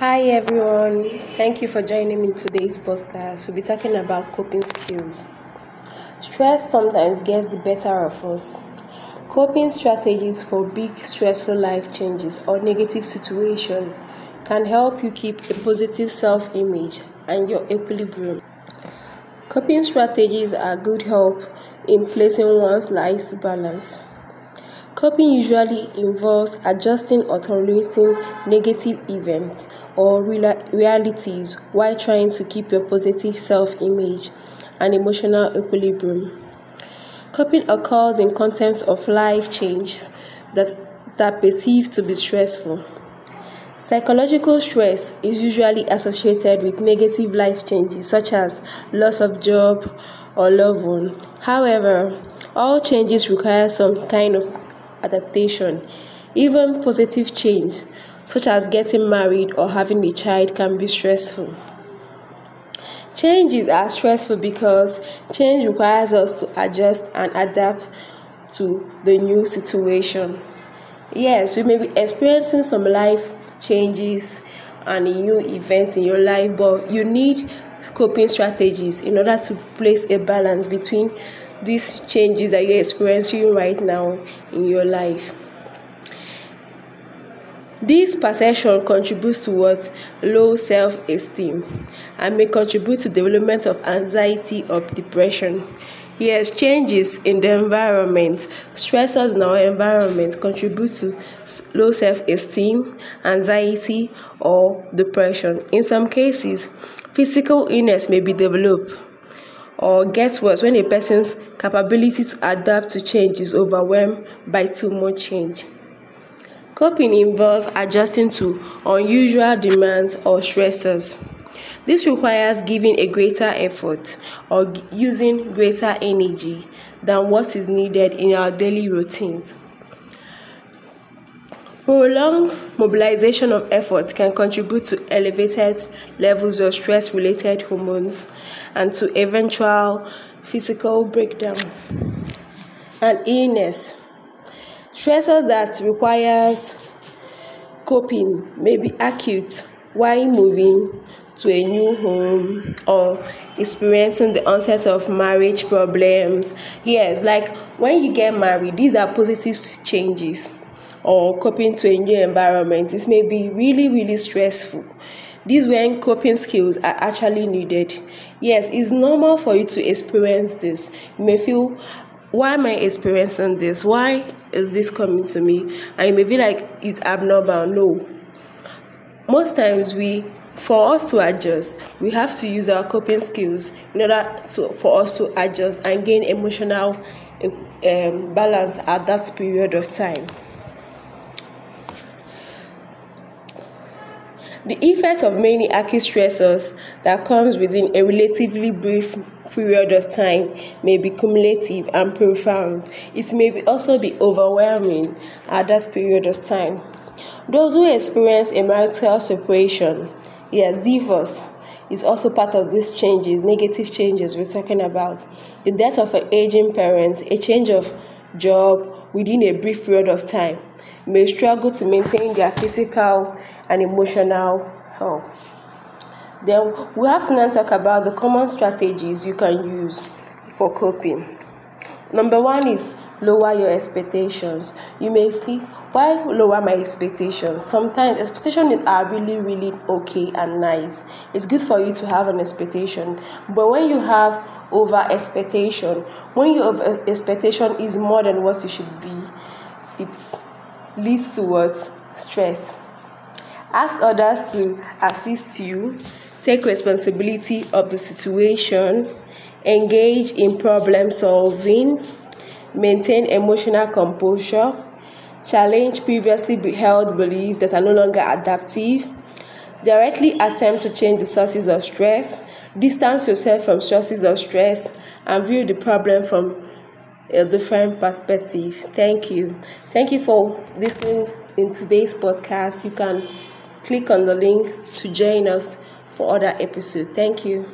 Hi everyone, thank you for joining me in today's podcast. We'll be talking about coping skills. Stress sometimes gets the better of us. Coping strategies for big stressful life changes or negative situation can help you keep a positive self-image and your equilibrium. Coping strategies are good help in placing one's life balance. Coping usually involves adjusting or tolerating negative events or realities while trying to keep your positive self image and emotional equilibrium. Coping occurs in contexts of life changes that, that perceived to be stressful. Psychological stress is usually associated with negative life changes such as loss of job or loved one. However, all changes require some kind of adaptation. Even positive change, such as getting married or having a child, can be stressful. Changes are stressful because change requires us to adjust and adapt to the new situation. Yes, we may be experiencing some life changes and new events in your life, but you need coping strategies in order to place a balance between these changes that you're experiencing right now in your life. This perception contributes towards low self-esteem and may contribute to development of anxiety or depression. Yes, changes in the environment, stressors in our environment contribute to low self-esteem, anxiety, or depression. In some cases, physical illness may be developed or get worse when a person's capability to adapt to change is overwhelmed by too much change. Coping involves adjusting to unusual demands or stressors. This requires giving a greater effort or using greater energy than what is needed in our daily routines. Prolonged mobilization of effort can contribute to elevated levels of stress related hormones and to eventual physical breakdown and illness. Stressors that requires coping may be acute while moving to a new home or experiencing the onset of marriage problems. Yes, like when you get married, these are positive changes or coping to a new environment. This may be really, really stressful. This when coping skills are actually needed. Yes, it's normal for you to experience this. You may feel, why am I experiencing this? Why is this coming to me? And you may feel like it's abnormal. No. Most times we for us to adjust, we have to use our coping skills in order to, for us to adjust and gain emotional um, balance at that period of time. The effect of many acute stressors that comes within a relatively brief period of time may be cumulative and profound. It may also be overwhelming at that period of time. Those who experience a marital separation, yes, divorce, is also part of these changes, negative changes we're talking about. The death of an aging parent, a change of job within a brief period of time may struggle to maintain their physical and emotional health. Then we have to now talk about the common strategies you can use for coping. Number one is lower your expectations. You may see why lower my expectations. Sometimes expectations are really, really okay and nice. It's good for you to have an expectation, but when you have over expectation, when your expectation is more than what you should be, it leads towards stress. Ask others to assist you. Take responsibility of the situation. Engage in problem solving maintain emotional composure, challenge previously held beliefs that are no longer adaptive, directly attempt to change the sources of stress, distance yourself from sources of stress, and view the problem from a different perspective. Thank you. Thank you for listening in today's podcast. You can click on the link to join us for other episodes. Thank you.